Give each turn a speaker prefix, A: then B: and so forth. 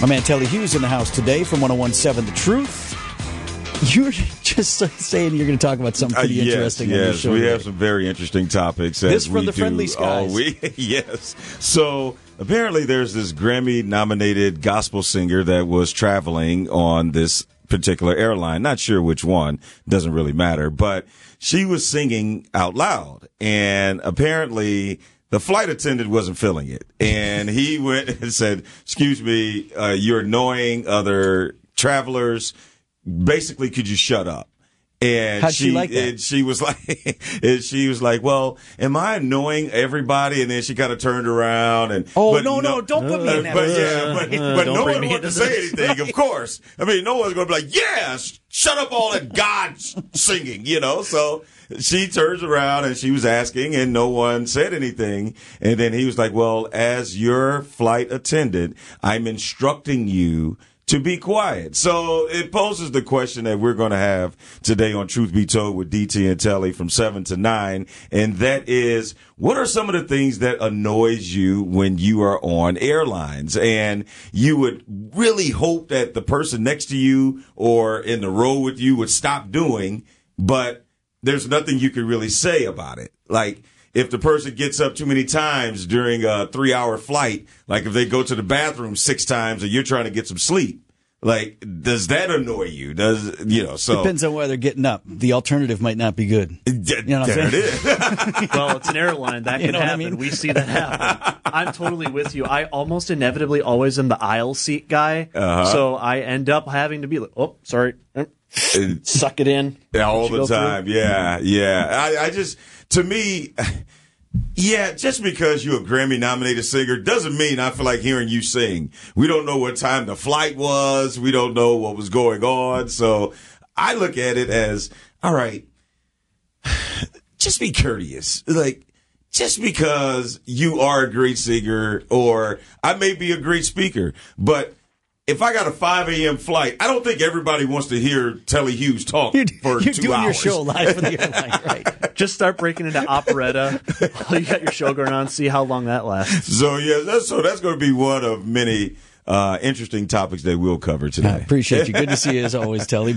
A: My man Telly Hughes in the house today from 1017 The Truth. You're just saying you're going to talk about something
B: Uh,
A: pretty
B: yes,
A: interesting on your
B: yes,
A: show.
B: we
A: today.
B: have some very interesting topics.
A: This from
B: we
A: the Friendly
B: all
A: Skies.
B: week. yes. So apparently, there's this Grammy-nominated gospel singer that was traveling on this particular airline. Not sure which one. Doesn't really matter. But she was singing out loud, and apparently. The flight attendant wasn't feeling it, and he went and said, "Excuse me, uh, you're annoying other travelers. Basically, could you shut up?" And
A: How'd she like that?
B: and she was like, and she was like, "Well, am I annoying everybody?" And then she kind of turned around and,
A: Oh,
B: but
A: no, no, don't put me in that
B: But yeah, but,
C: Uh,
B: but no one wanted to say
C: this.
B: anything. Of course, I mean, no one's going to be like, "Yes, shut up, all that God singing," you know. So she turns around and she was asking, and no one said anything. And then he was like, "Well, as your flight attendant, I'm instructing you." to be quiet. So it poses the question that we're going to have today on Truth Be Told with DT and Telly from 7 to 9. And that is, what are some of the things that annoys you when you are on airlines? And you would really hope that the person next to you or in the row with you would stop doing, but there's nothing you can really say about it. Like, if the person gets up too many times during a three hour flight, like if they go to the bathroom six times and you're trying to get some sleep, like, does that annoy you? Does, you know, so.
A: Depends on where they're getting up. The alternative might not be good.
B: Yeah,
A: know what I'm
B: there
A: saying?
B: it is.
C: Well, it's an airline that
A: You
C: can
A: know what I
C: happen.
A: mean?
C: We see that happen. I'm totally with you. I almost inevitably always am the aisle seat guy,
B: Uh-huh.
C: so I end up having to be like, "Oh, sorry, suck it in." yeah, all
B: the
C: go through.
B: time. Yeah, yeah. I, I just, to me, yeah, just because you're a Grammy nominated singer doesn't mean I feel like hearing you sing. We don't know what time the flight was. We don't know what was going on. So I look at it as, all right, just be courteous. Like, just because you are a great singer or I may be a great speaker, but if I got a 5 a.m. flight, I don't think everybody wants to hear Telly Hughes talk
A: You're,
B: for
A: you're
B: two
A: doing your
B: hours.
A: show live for the airline, right?
C: Just start breaking into operetta. while you got your show going on. See how long that lasts.
B: So yeah, that's, so that's going to be one of many uh, interesting topics that we'll cover
A: I
B: today.
A: appreciate you. Good to see you as always, Telly.